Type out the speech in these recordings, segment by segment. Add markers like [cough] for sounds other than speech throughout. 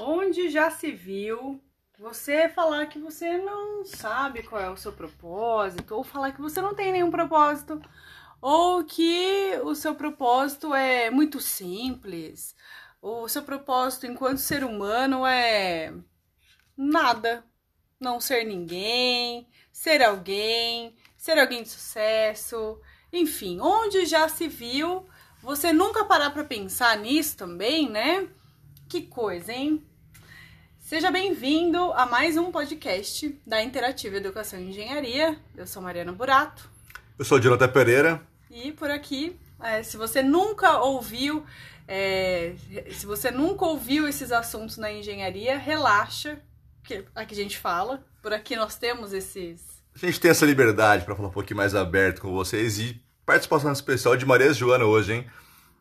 Onde já se viu você falar que você não sabe qual é o seu propósito, ou falar que você não tem nenhum propósito, ou que o seu propósito é muito simples, ou o seu propósito enquanto ser humano é nada, não ser ninguém, ser alguém, ser alguém de sucesso, enfim, onde já se viu, você nunca parar para pensar nisso também, né? Que coisa, hein? Seja bem-vindo a mais um podcast da Interativa Educação e Engenharia. Eu sou Mariana Burato. Eu sou Jonathan Pereira. E por aqui, é, se você nunca ouviu, é, se você nunca ouviu esses assuntos na engenharia, relaxa, que aqui a gente fala. Por aqui nós temos esses. A gente tem essa liberdade para falar um pouquinho mais aberto com vocês e participação especial de Maria Joana hoje, hein?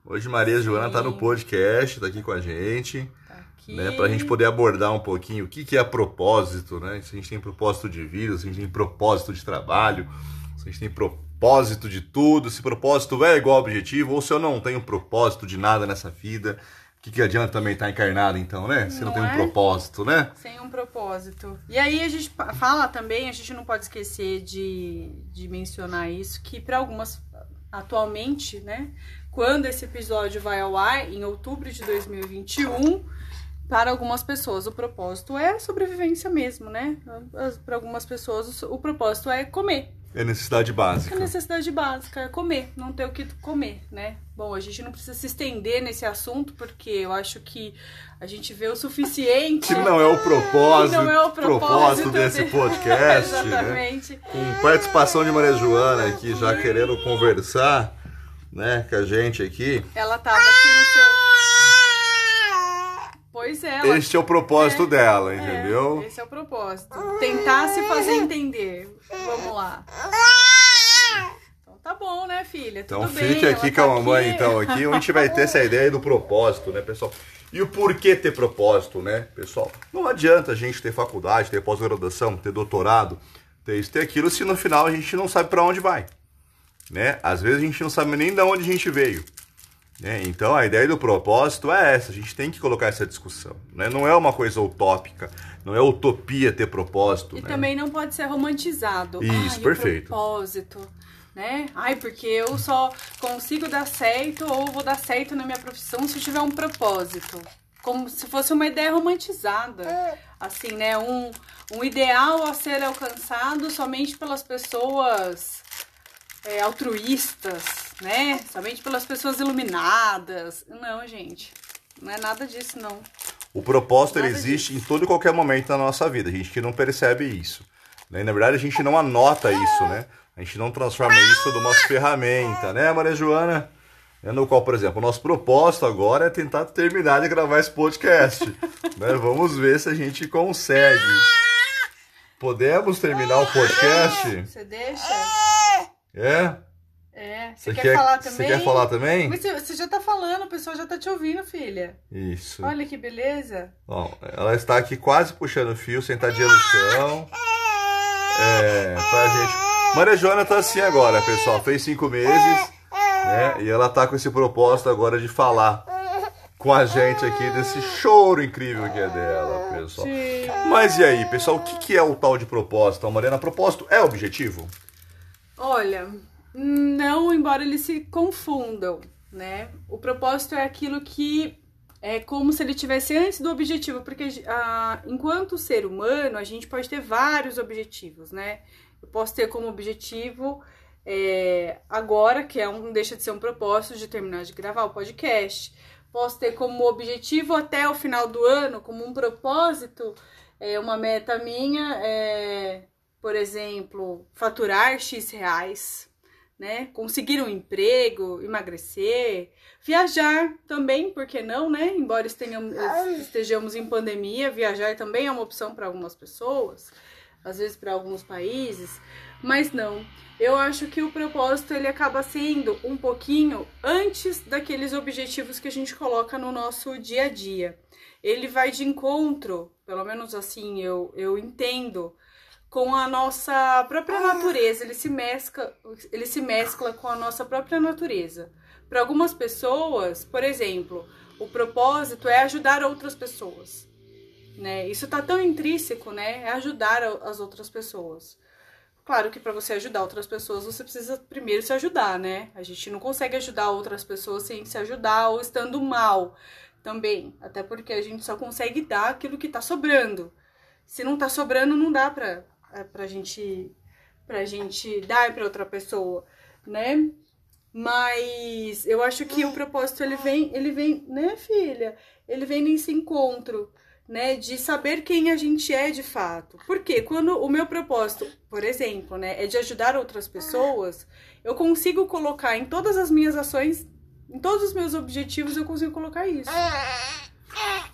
Hoje Maria Joana tá no podcast, tá aqui com a gente. Tá aqui. Né, pra gente poder abordar um pouquinho o que, que é propósito, né? Se a gente tem propósito de vida, se a gente tem propósito de trabalho, se a gente tem propósito de tudo, se propósito é igual objetivo, ou se eu não tenho propósito de nada nessa vida, o que, que adianta também estar encarnado, então, né? Se não, Não tem um é? propósito, né? Sem um propósito. E aí a gente fala também, a gente não pode esquecer de, de mencionar isso, que para algumas, atualmente, né? Quando esse episódio vai ao ar, em outubro de 2021, para algumas pessoas o propósito é sobrevivência mesmo, né? Para algumas pessoas o, propósito é comer. É necessidade É básica. necessidade básica, é comer, não ter o que comer, né? Bom, a gente não precisa se estender nesse assunto, porque eu acho que a gente vê o suficiente. Que não é o propósito, Não é o propósito desse de- [laughs] podcast, né? Exatamente. Com participação de Maria Joana aqui, já querendo conversar, né, com a gente aqui. Ela tava aqui no seu. Pois é, ela... Este é o propósito É, dela, é, entendeu? esse é o propósito. Tentar se fazer entender. Vamos lá. Então tá bom, né, filha? Então Tudo bem, fique ela aqui tá com a mamãe, aqui. então, aqui, onde a gente vai ter essa ideia do propósito, né, pessoal? E o porquê ter propósito, né, pessoal? Não adianta a gente ter faculdade, ter pós-graduação, ter doutorado, ter isso, ter aquilo, se no final a gente não sabe para onde vai, né? Às vezes a gente não sabe nem de onde a gente veio. né? Então a ideia do propósito é essa, a gente tem que colocar essa discussão. Né? Não é uma coisa utópica, não é utopia ter propósito. E né? também não pode ser romantizado. Isso, Ai, perfeito. O propósito, né? Ai, porque eu só consigo dar certo ou vou dar certo na minha profissão se eu tiver um propósito. Como se fosse uma ideia romantizada. Assim, né? Um, um ideal a ser alcançado somente pelas pessoas é, altruístas, né? Somente pelas pessoas iluminadas. Não, gente. Não é nada disso, não. O propósito ele existe em todo e qualquer momento da nossa vida. A gente que não percebe isso. Né? Na verdade, a gente não anota isso, né? A gente não transforma isso numa ferramenta, né, Maria Joana? É No qual, por exemplo, o nosso propósito agora é tentar terminar de gravar esse podcast. [laughs] né? Vamos ver se a gente consegue. Podemos terminar o podcast? Você deixa? É? É. Você Você quer, quer, falar você também? quer falar também? Mas você, você já tá falando, o pessoal já tá te ouvindo, filha. Isso. Olha que beleza. Ó, ela está aqui quase puxando o fio, sentadinha no chão. É, pra gente. Maria Joana tá assim agora, pessoal. Fez cinco meses, né? E ela tá com esse propósito agora de falar com a gente aqui desse choro incrível que é dela, pessoal. Sim. Mas e aí, pessoal, o que, que é o tal de propósito? Mariana, propósito é objetivo? Olha, não, embora eles se confundam, né? O propósito é aquilo que é como se ele tivesse antes do objetivo, porque ah, enquanto ser humano, a gente pode ter vários objetivos, né? Eu posso ter como objetivo é, agora, que é um, deixa de ser um propósito de terminar de gravar o podcast. Posso ter como objetivo até o final do ano, como um propósito, é, uma meta minha, é, por exemplo, faturar X reais, né? Conseguir um emprego, emagrecer, viajar também, por que não, né? Embora estenhamos- estejamos em pandemia, viajar também é uma opção para algumas pessoas, às vezes para alguns países, mas não. Eu acho que o propósito ele acaba sendo um pouquinho antes daqueles objetivos que a gente coloca no nosso dia a dia. Ele vai de encontro, pelo menos assim eu, eu entendo, com a nossa própria natureza. Ele se mescla, ele se mescla com a nossa própria natureza. Para algumas pessoas, por exemplo, o propósito é ajudar outras pessoas. né? Isso tá tão intrínseco, né? É ajudar as outras pessoas. Claro que para você ajudar outras pessoas, você precisa primeiro se ajudar, né? A gente não consegue ajudar outras pessoas sem se ajudar ou estando mal também. Até porque a gente só consegue dar aquilo que tá sobrando. Se não tá sobrando, não dá pra, é, pra, gente, pra gente dar pra outra pessoa, né? Mas eu acho que o propósito ele vem, ele vem, né, filha? Ele vem nesse encontro né, de saber quem a gente é de fato. Porque quando o meu propósito, por exemplo, né, é de ajudar outras pessoas, eu consigo colocar em todas as minhas ações, em todos os meus objetivos, eu consigo colocar isso.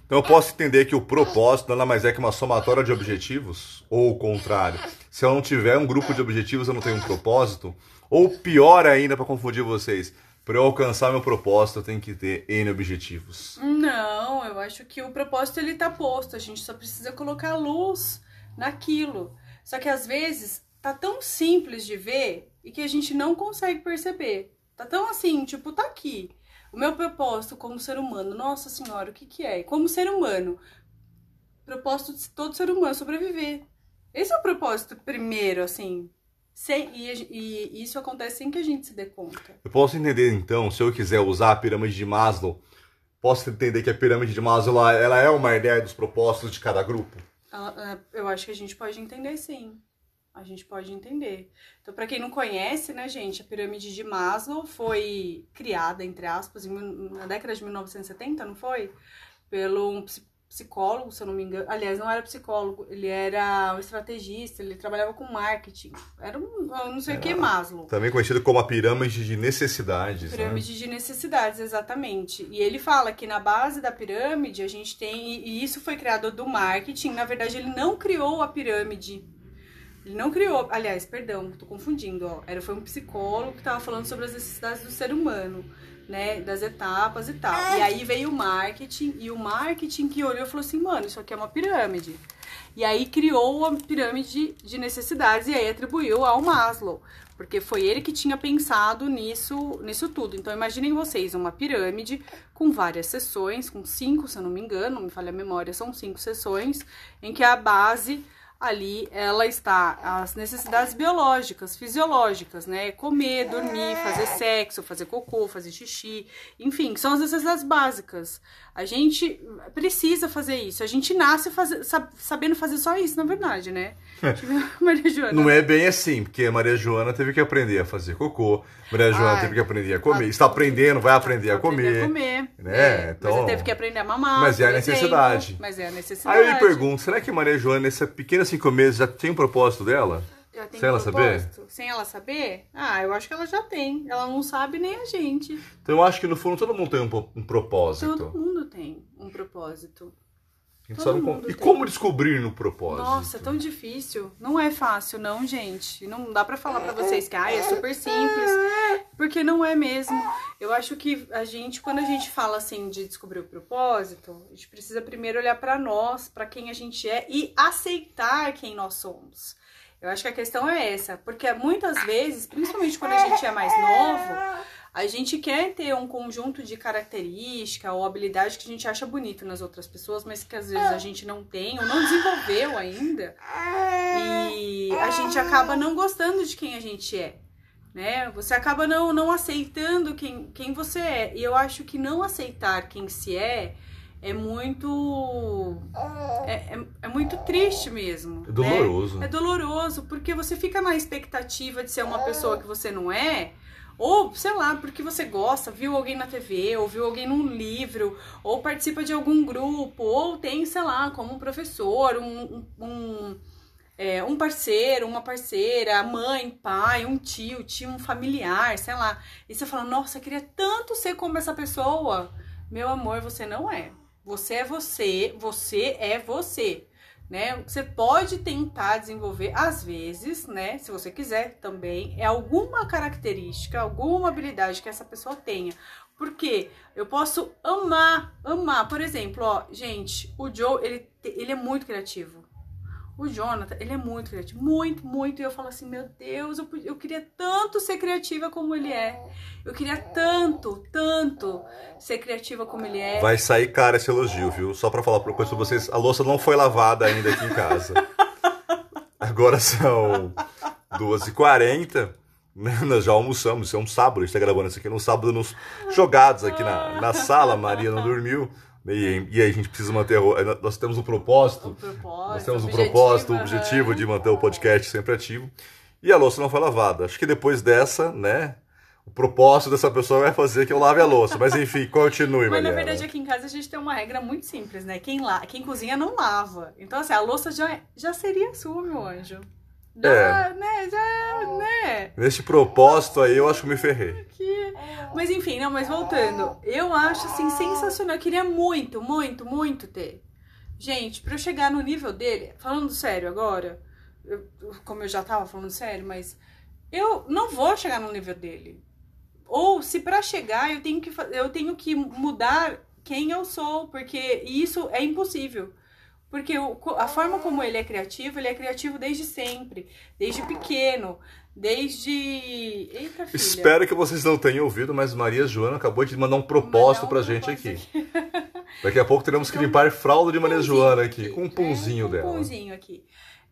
Então eu posso entender que o propósito nada mais é que uma somatória de objetivos? Ou o contrário? Se eu não tiver um grupo de objetivos, eu não tenho um propósito? Ou pior ainda, para confundir vocês, para eu alcançar meu propósito, eu tenho que ter N objetivos. Não, eu acho que o propósito ele tá posto, a gente só precisa colocar luz naquilo. Só que às vezes tá tão simples de ver e que a gente não consegue perceber. Tá tão assim, tipo, tá aqui. O meu propósito como ser humano, nossa senhora, o que que é? Como ser humano, propósito de todo ser humano sobreviver. Esse é o propósito primeiro, assim, sem, e, e, isso acontece sem que a gente se dê conta. Eu posso entender, então, se eu quiser usar a pirâmide de Maslow, posso entender que a pirâmide de Maslow ela, ela é uma ideia dos propósitos de cada grupo? Eu acho que a gente pode entender, sim. A gente pode entender. Então, para quem não conhece, né, gente, a pirâmide de Maslow foi criada, entre aspas, na década de 1970, não foi? Pelo um psicólogo, se eu não me engano. Aliás, não era psicólogo, ele era um estrategista, ele trabalhava com marketing. Era um, não sei o que, Maslow. Também conhecido como a pirâmide de necessidades. Né? Pirâmide né? de necessidades, exatamente. E ele fala que na base da pirâmide a gente tem, e isso foi criado do marketing, na verdade ele não criou a pirâmide. Ele não criou, aliás, perdão, tô confundindo, ó. Era, foi um psicólogo que estava falando sobre as necessidades do ser humano né, das etapas e tal. E aí veio o marketing, e o marketing que olhou e falou assim, mano, isso aqui é uma pirâmide. E aí criou a pirâmide de necessidades e aí atribuiu ao Maslow, porque foi ele que tinha pensado nisso, nisso tudo. Então imaginem vocês uma pirâmide com várias sessões, com cinco, se eu não me engano, não me falha a memória, são cinco sessões, em que a base ali ela está as necessidades biológicas, fisiológicas, né? Comer, dormir, fazer sexo, fazer cocô, fazer xixi, enfim, são as necessidades básicas. A gente precisa fazer isso. A gente nasce fazer, sabendo fazer só isso, na verdade, né? [laughs] Maria Joana. Não é bem assim, porque a Maria Joana teve que aprender a fazer cocô, Maria Joana Ai, teve que aprender a comer. Está aprendendo, vai aprender a comer. Aprender a comer. Né? É, então, mas teve que aprender a mamar. Mas é a necessidade. Exemplo, mas é a necessidade. Aí eu lhe pergunto, será que Maria Joana, nessa pequena cinco meses, já tem um propósito dela? Já tem Sem ela saber? Sem ela saber? Ah, eu acho que ela já tem. Ela não sabe nem a gente. Então eu acho que no fundo todo mundo tem um, um propósito. Todo mundo tem um propósito. Como... E como descobrir no propósito? Nossa, é tão difícil. Não é fácil, não, gente. Não dá para falar para vocês que ah, é super simples, porque não é mesmo. Eu acho que a gente, quando a gente fala assim de descobrir o propósito, a gente precisa primeiro olhar para nós, para quem a gente é e aceitar quem nós somos. Eu acho que a questão é essa, porque muitas vezes, principalmente quando a gente é mais novo, a gente quer ter um conjunto de característica ou habilidade que a gente acha bonito nas outras pessoas, mas que às vezes a gente não tem ou não desenvolveu ainda. E a gente acaba não gostando de quem a gente é. Né? Você acaba não, não aceitando quem, quem você é. E eu acho que não aceitar quem se é é muito. É, é, é, muito triste mesmo. É doloroso. Né? É doloroso, porque você fica na expectativa de ser uma pessoa que você não é. Ou, sei lá, porque você gosta, viu alguém na TV, ou viu alguém num livro, ou participa de algum grupo, ou tem, sei lá, como um professor, um, um, é, um parceiro, uma parceira, mãe, pai, um tio, tio, um familiar, sei lá. E você fala, nossa, queria tanto ser como essa pessoa. Meu amor, você não é. Você é você, você é você né? Você pode tentar desenvolver, às vezes, né? Se você quiser também, é alguma característica, alguma habilidade que essa pessoa tenha. Porque eu posso amar, amar. Por exemplo, ó, gente, o Joe, ele, ele é muito criativo. O Jonathan, ele é muito criativo, muito, muito. E eu falo assim, meu Deus, eu, eu queria tanto ser criativa como ele é. Eu queria tanto, tanto ser criativa como ele é. Vai sair cara esse elogio, viu? Só pra falar uma coisa pra vocês, a louça não foi lavada ainda aqui em casa. [laughs] Agora são 2h40, né? Nós já almoçamos, isso é um sábado, a gente tá gravando isso aqui no sábado, nos jogados aqui na, na sala, Maria não dormiu. E, e aí a gente precisa manter. Nós temos um propósito. O propósito, nós temos um objetivo, propósito, um aham. objetivo de manter o podcast sempre ativo. E a louça não foi lavada. Acho que depois dessa, né? O propósito dessa pessoa vai fazer que eu lave a louça. Mas enfim, [laughs] continue, Mas na Mariana. verdade aqui em casa a gente tem uma regra muito simples, né? Quem, la... Quem cozinha não lava. Então, assim, a louça já, já seria sua, meu anjo. Já, É. né? Já, né? Nesse propósito aí, eu acho que me ferrei. Que... Mas enfim, não, mas voltando. Eu acho, assim, sensacional. Eu queria muito, muito, muito ter. Gente, pra eu chegar no nível dele, falando sério agora, eu- como eu já tava falando sério, mas eu não vou chegar no nível dele. Ou se pra chegar eu tenho que eu tenho que mudar quem eu sou, porque isso é impossível. Porque o- a forma como ele é criativo, ele é criativo desde sempre, desde pequeno, desde Eita, filha. Espero que vocês não tenham ouvido, mas Maria Joana acabou de mandar um propósito Mandar pra um gente propósito aqui. [laughs] Daqui a pouco teremos que limpar fralda de Maria Joana aqui, com um pãozinho Um dela. pãozinho aqui.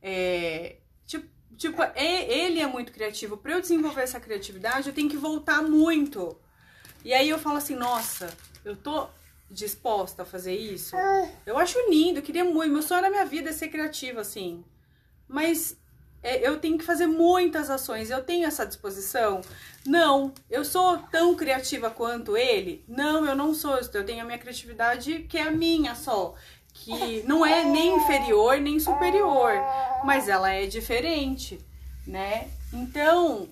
É, tipo, tipo, é- ele é muito criativo. Pra eu desenvolver essa criatividade, eu tenho que voltar muito. E aí eu falo assim, nossa, eu tô disposta a fazer isso? Eu acho lindo, eu queria muito. Meu sonho na minha vida é ser criativa, assim. Mas é, eu tenho que fazer muitas ações. Eu tenho essa disposição? Não. Eu sou tão criativa quanto ele? Não, eu não sou. Eu tenho a minha criatividade que é a minha só. Que não é nem inferior nem superior. Mas ela é diferente, né? Então,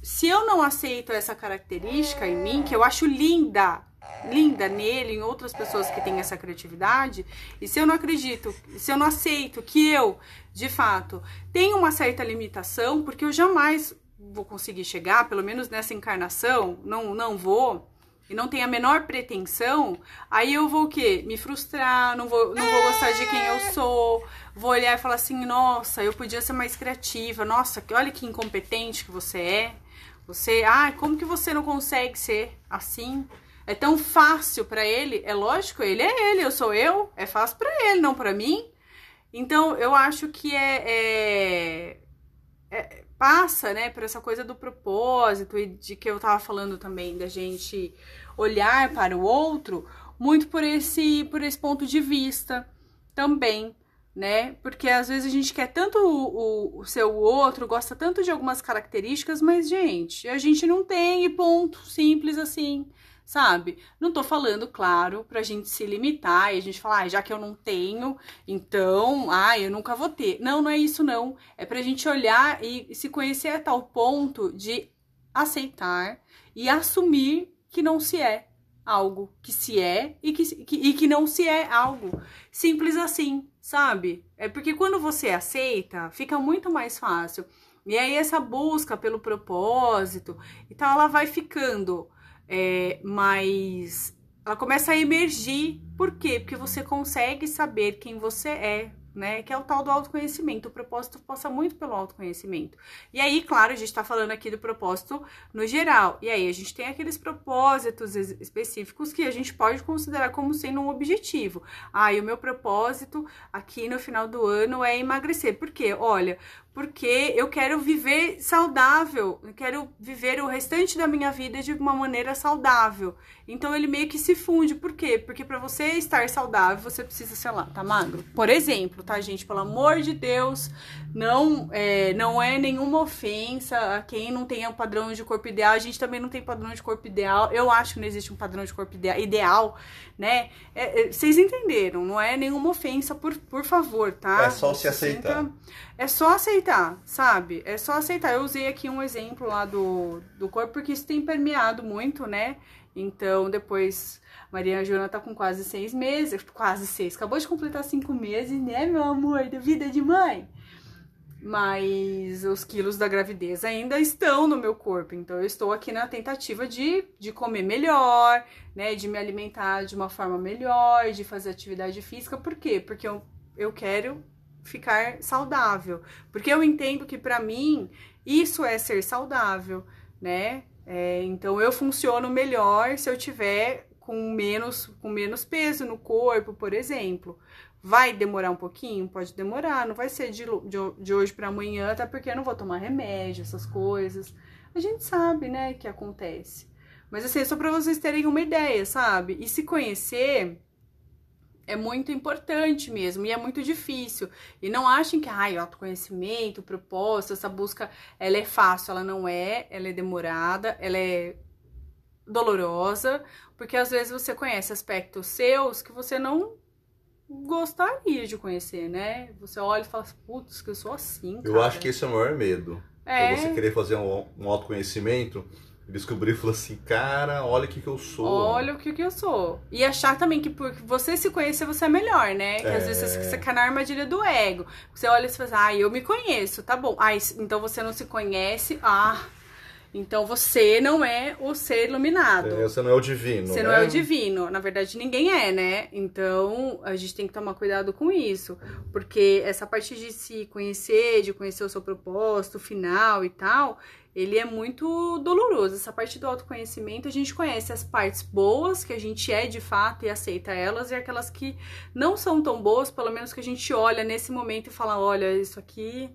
se eu não aceito essa característica em mim, que eu acho linda, linda nele, em outras pessoas que têm essa criatividade, e se eu não acredito, se eu não aceito que eu, de fato, tenho uma certa limitação, porque eu jamais vou conseguir chegar, pelo menos nessa encarnação, não, não vou, e não tenho a menor pretensão, aí eu vou o quê? Me frustrar, não vou, não vou gostar de quem eu sou, vou olhar e falar assim, nossa, eu podia ser mais criativa, nossa, olha que incompetente que você é. Você, ah, como que você não consegue ser assim? É tão fácil pra ele? É lógico, ele é ele, eu sou eu, é fácil pra ele, não pra mim. Então, eu acho que é, é- é- passa, né, por essa coisa do propósito e de que eu tava falando também da gente olhar para o outro, muito por esse por esse ponto de vista também, né? Porque às vezes a gente quer tanto o, o, o seu outro, gosta tanto de algumas características, mas gente, a gente não tem e ponto, simples assim sabe? Não tô falando, claro, pra gente se limitar e a gente falar, ah, já que eu não tenho, então, ah, eu nunca vou ter. Não, não é isso não. É pra gente olhar e se conhecer a tal ponto de aceitar e assumir que não se é algo que se é e que, que- e que não se é algo. Simples assim, sabe? É porque quando você aceita, fica muito mais fácil. E aí essa busca pelo propósito e tal, ela vai ficando é, mais. Ela começa a emergir. Por quê? Porque você consegue saber quem você é, né? Que é o tal do autoconhecimento. O propósito passa muito pelo autoconhecimento. E aí, claro, a gente tá falando aqui do propósito no geral. E aí, a gente tem aqueles propósitos es- específicos que a gente pode considerar como sendo um objetivo. Ah, e o meu propósito aqui no final do ano é emagrecer. Por quê? Olha, porque eu quero viver saudável, eu quero viver o restante da minha vida de uma maneira saudável. Então ele meio que se funde. Por quê? Porque para você estar saudável, você precisa, sei lá, tá magro. Por exemplo, tá, gente? Pelo amor de Deus, não é, não é nenhuma ofensa a quem não tem o padrão de corpo ideal. A gente também não tem padrão de corpo ideal. Eu acho que não existe um padrão de corpo idea- ideal, né? É, é, vocês entenderam? Não é nenhuma ofensa, por, por favor, tá? É só se aceitar. sinta- é só aceitar, sabe? É só aceitar. Eu usei aqui um exemplo lá do, do corpo, porque isso tem permeado muito, né? Então, depois, Maria Joana tá com quase seis meses, quase seis, acabou de completar cinco meses, né, meu amor, da vida de mãe? Mas os quilos da gravidez ainda estão no meu corpo, então eu estou aqui na tentativa de, de comer melhor, né? De me alimentar de uma forma melhor, de fazer atividade física, por quê? Porque eu, eu quero ficar saudável. Porque eu entendo que para mim isso é ser saudável, né? É, então eu funciono melhor se eu tiver com menos, com menos peso no corpo, por exemplo. Vai demorar um pouquinho? Pode demorar, não vai ser de, de, de hoje para amanhã, até porque eu não vou tomar remédio, essas coisas. A gente sabe, né, que acontece. Mas assim, só para vocês terem uma ideia, sabe? E se conhecer é muito importante mesmo, e é muito difícil. E não achem que, ai, autoconhecimento, propósito, essa busca, ela é fácil, ela não é, ela é demorada, ela é dolorosa, porque às vezes você conhece aspectos seus que você não gostaria de conhecer, né? Você olha e fala, putz, que eu sou assim, cara. Eu acho que esse é o maior medo. É. você querer fazer um, um autoconhecimento descobrir e falou assim, cara, olha o que, que eu sou. Olha o que, que eu sou. E achar também que por você se conhecer, você é melhor, né? Que é... às vezes você, cai na armadilha do ego. Você olha e fala assim, ah, eu me conheço, tá bom. Ah, então você não se conhece, ah... Então você não é o ser iluminado. É, você não é o divino. Você né? não é o divino. Na verdade, ninguém é, né? Então a gente tem que tomar cuidado com isso. Porque essa parte de se conhecer, de conhecer o seu propósito final e tal, ele é muito doloroso. Essa parte do autoconhecimento, a gente conhece as partes boas, que a gente é de fato e aceita elas, e aquelas que não são tão boas, pelo menos que a gente olha nesse momento e fala: olha, isso aqui,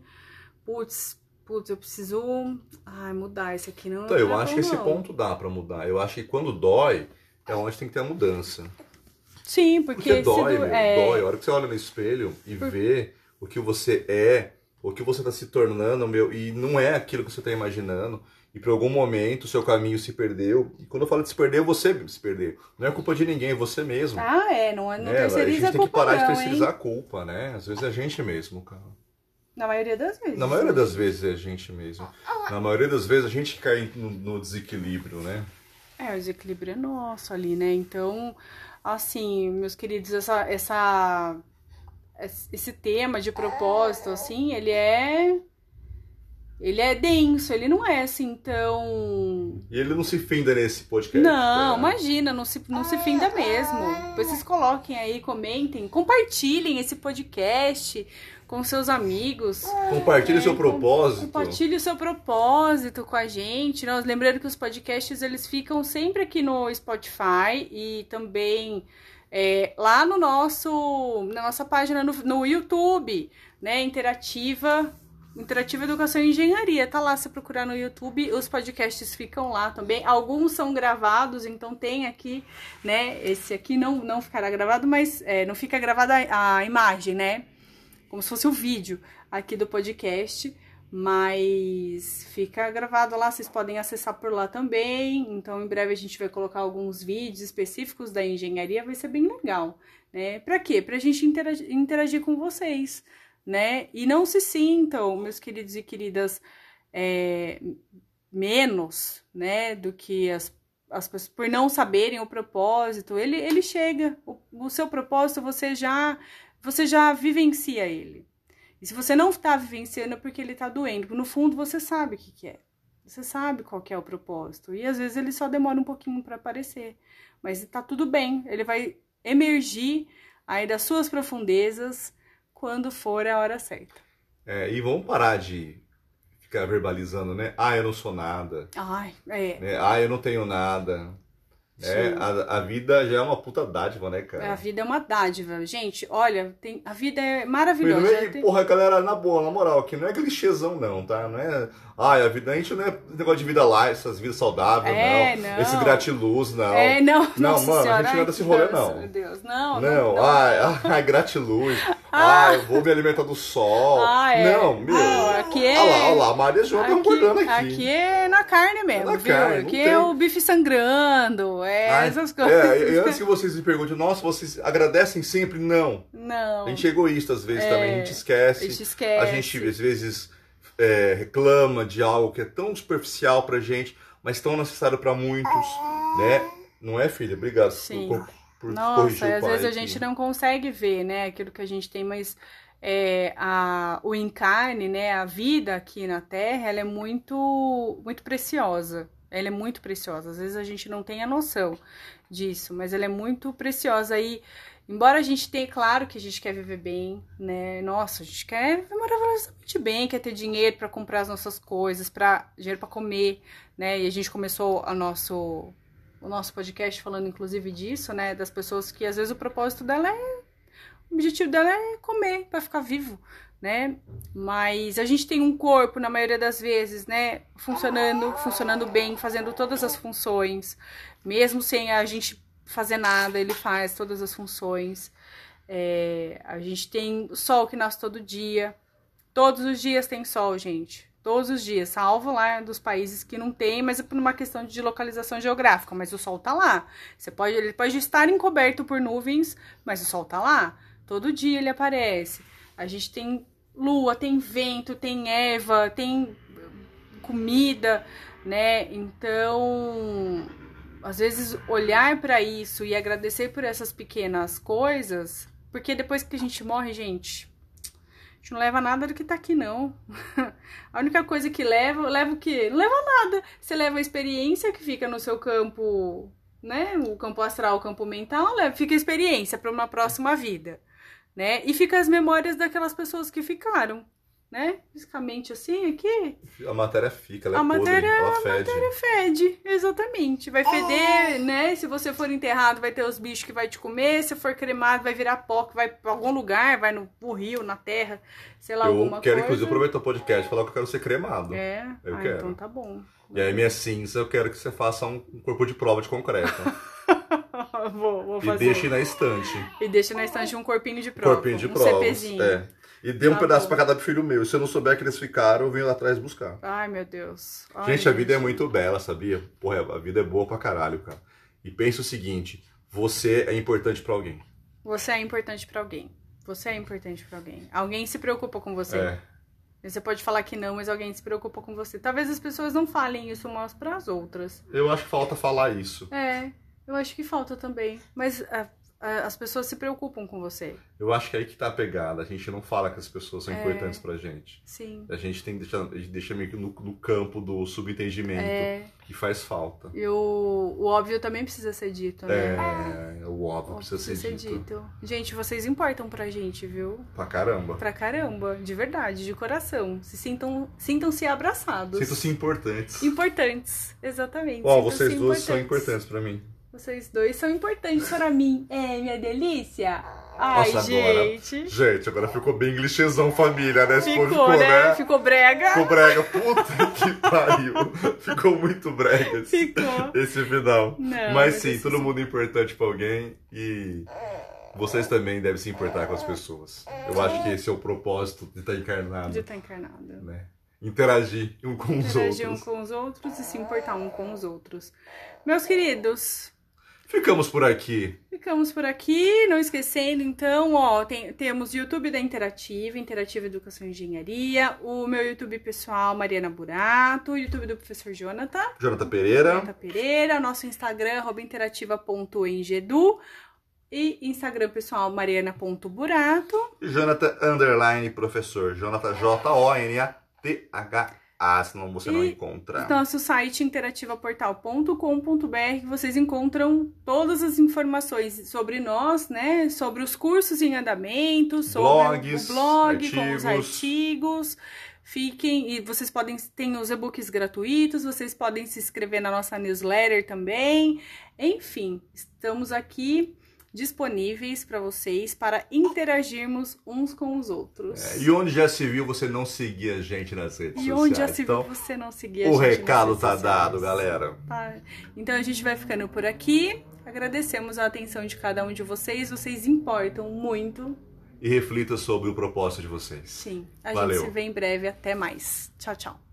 putz, putz, eu preciso ai, mudar, isso aqui não. Então, eu não é acho que esse ponto dá para mudar. Eu acho que quando dói, é onde tem que ter a mudança. Sim, porque, porque dói, do... meu, é... dói. A hora que você olha no espelho e Por... vê o que você é o que você está se tornando, meu, e não é aquilo que você está imaginando. E por algum momento o seu caminho se perdeu. E quando eu falo de se perder, você se perdeu. Não é culpa de ninguém, é você mesmo. Ah, é, não, é, não né? terceiriza a gente tem que parar não, de terceirizar hein? a culpa, né? Às vezes é a gente mesmo, cara. Na maioria das vezes. Na maioria das vezes é a gente mesmo. Na maioria das vezes a gente cai no, no desequilíbrio, né? É, o desequilíbrio é nosso ali, né? Então, assim, meus queridos, essa, essa esse tema de propósito, assim, ele é. Ele é denso, ele não é assim tão. E ele não se finda nesse podcast. Não, né? imagina, não se, não se finda mesmo. Depois vocês coloquem aí, comentem, compartilhem esse podcast com seus amigos. Compartilhe o seu propósito. Compartilhe o seu propósito com a gente. Nós lembrando que os podcasts eles ficam sempre aqui no Spotify e também é, lá no nosso, na nossa página no, no YouTube, né? Interativa Interativa Educação e Engenharia. Tá lá, se procurar no YouTube, os podcasts ficam lá também. Alguns são gravados, então tem aqui, né? Esse aqui não, não ficará gravado, mas é, não fica gravada a, imagem, né? Como se fosse o vídeo aqui do podcast mas fica gravado lá, vocês podem acessar por lá também. Então, em breve a gente vai colocar alguns vídeos específicos da engenharia, vai ser bem legal, né? Para quê? Pra gente interagir, interagir, com vocês, né? E não se sintam, meus queridos e queridas, é, menos, né, do que as, as pessoas, por não saberem o propósito. Ele, ele chega, o, o seu propósito você já, você já vivencia ele. E se você não está vivenciando é porque ele está doendo. No fundo, você sabe o que, que é. Você sabe qual é o propósito. E às vezes ele só demora um pouquinho para aparecer. Mas está tudo bem. Ele vai emergir aí das suas profundezas quando for a hora certa. É, e vamos parar de ficar verbalizando, né? Ah, eu não sou nada. Ai, é. Né? Ah, eu não tenho nada. É, a, a vida já é uma puta dádiva, né, cara? A vida é uma dádiva. Gente, olha, tem, a vida é maravilhosa. E, tem... porra, galera, na boa, na moral, aqui não é clichêzão, não, tá? Não é. Ai, a vida, a gente não é negócio de vida lá, essas vidas saudáveis, é, não. não. Esse gratiluz, não. É, não. Não, Nossa mano, senhora, a gente não é desse rolê, não. Meu Deus, não. Não, não, não ai, [laughs] ai, gratiluz. Ah. Ai, vou me alimentar do sol. Ah, é. Não, meu. Ah, aqui é. Olha lá, olha lá, a Maria João tá concordando aqui. Aqui é na carne mesmo, é na viu? Carne, aqui é o bife sangrando, é ai, essas coisas. É, e antes que vocês me perguntem, nossa, vocês agradecem sempre? Não. Não. A gente é egoísta às vezes é, também, a gente esquece. A gente esquece. A gente, às vezes, é, reclama de algo que é tão superficial pra gente, mas tão necessário para muitos, né? Não é, filha? Obrigado Sim. por, por Nossa, às vezes a gente não consegue ver, né, aquilo que a gente tem, mas é, a, o encarne, né, a vida aqui na Terra, ela é muito, muito preciosa, Ela é muito preciosa. Às vezes a gente não tem a noção disso, mas ela é muito preciosa. E embora a gente tenha, claro que a gente quer viver bem, né? Nossa, a gente quer viver maravilhosamente bem, quer ter dinheiro para comprar as nossas coisas, para dinheiro para comer, né? E a gente começou a nosso o nosso podcast falando inclusive disso, né, das pessoas que às vezes o propósito dela é o objetivo dela é comer para ficar vivo, né? Mas a gente tem um corpo na maioria das vezes, né, funcionando, funcionando bem, fazendo todas as funções, mesmo sem a gente fazer nada, ele faz todas as funções. É, a gente tem sol que nasce todo dia. Todos os dias tem sol, gente. Todos os dias, salvo lá dos países que não tem, mas é por uma questão de localização geográfica. Mas o sol tá lá. Você pode, ele pode estar encoberto por nuvens, mas o sol tá lá. Todo dia ele aparece. A gente tem lua, tem vento, tem Eva, tem comida, né? Então, às vezes olhar para isso e agradecer por essas pequenas coisas, porque depois que a gente morre, gente, a gente não leva nada do que tá aqui não. [laughs] a única coisa que leva, leva o quê? Não leva nada. Você leva a experiência que fica no seu campo, né? O campo astral, o campo mental, leva, fica a experiência para uma próxima vida né? E fica as memórias daquelas pessoas que ficaram, né? Fisicamente assim, aqui. A matéria fica, ela a é matéria, podre, ela a fede. matéria fede, exatamente. Vai feder, né? Se você for enterrado, vai ter os bichos que vai te comer. Se for cremado, vai virar pó, que vai pra algum lugar, vai no, no rio, na terra, sei lá, Eu alguma quero, coisa. inclusive, aproveitar o podcast e falar que eu quero ser cremado. É, Eu ah, quero. então tá bom. E aí, minha cinza, eu quero que você faça um um corpo de prova de concreto. [laughs] [laughs] vou, vou e fazer. deixe na estante. E deixa na estante um corpinho de prova. Corpinho de um. CPzinho. É. E dê um Tá pedaço pra cada filho meu. Se eu não souber que eles ficaram, eu venho lá atrás buscar. Ai, meu Deus. Ai, Gente, a vida é muito bela, sabia? Porra, a vida é boa pra caralho, cara. E pensa o seguinte: você é importante pra alguém. Você é importante pra alguém. Você é importante pra alguém. Alguém se preocupa com você. É. Você pode falar que não, mas alguém se preocupa com você. Talvez as pessoas não falem isso umas pras outras. Eu acho que falta falar isso. É, eu acho que falta também. Mas a- a- as pessoas se preocupam com você. Eu acho que é aí que tá a pegada. A gente não fala que as pessoas são É. importantes pra gente. Sim. A gente tem que deixar, deixa meio que no, no campo do subentendimento. É, Que faz falta. e o, o óbvio também precisa ser dito, né? É, o óbvio O precisa ser dito. Gente, vocês importam pra gente, viu? Pra caramba. Pra caramba, de verdade, de coração. Se sintam, sintam-se abraçados. Sinto-se importantes. Importantes, exatamente. Ó, Sintam-se vocês duas são importantes pra mim. Vocês dois são importantes para mim. É, minha delícia. Ai, Nossa, gente. Gente, agora ficou bem clichêzão família, né? Povo Ficou, né? Ficou brega. Ficou brega. Puta que pariu. Ficou muito brega esse, Ficou. esse final. Não, mas sim, todo mundo é importante pra alguém e vocês também devem se importar com as pessoas. Eu acho que esse é o propósito de estar encarnado, De estar encarnada. né? Interagir um com os Interagir outros. um com os outros e se importar um com os outros. Meus queridos, Ficamos por aqui. ficamos por aqui. Não esquecendo, então, ó, tem- temos o YouTube da Interativa, Interativa Educação e Engenharia, o meu YouTube pessoal, Mariana Burato, o YouTube do professor Jonathan. Jonathan Pereira. Jonathan Pereira, nosso Instagram, interativa.engedu e Instagram pessoal, mariana.burato. Jonathan Underline Professor. Jonathan J-O-N-A-T-H-A, senão você não E encontra. Nosso site interativaportal.com.br, vocês encontram todas as informações sobre nós, né? Sobre os cursos em andamento, sobre Blogs, o blog, com os artigos. artigos. Fiquem, e vocês podem, tem os e-books gratuitos, vocês podem se inscrever na nossa newsletter também. Enfim, estamos aqui disponíveis para vocês para interagirmos uns com os outros. É, e onde já se viu você não seguir a gente nas redes E sociais? onde já se viu então, você não seguir a o gente nas recado redes tá sociais. dado, galera. Tá. Então a gente vai ficando por aqui. Agradecemos a atenção de cada um de vocês. Vocês importam muito. E reflita sobre o propósito de vocês. Sim. A Valeu. gente se vê em breve. Até mais. Tchau, tchau.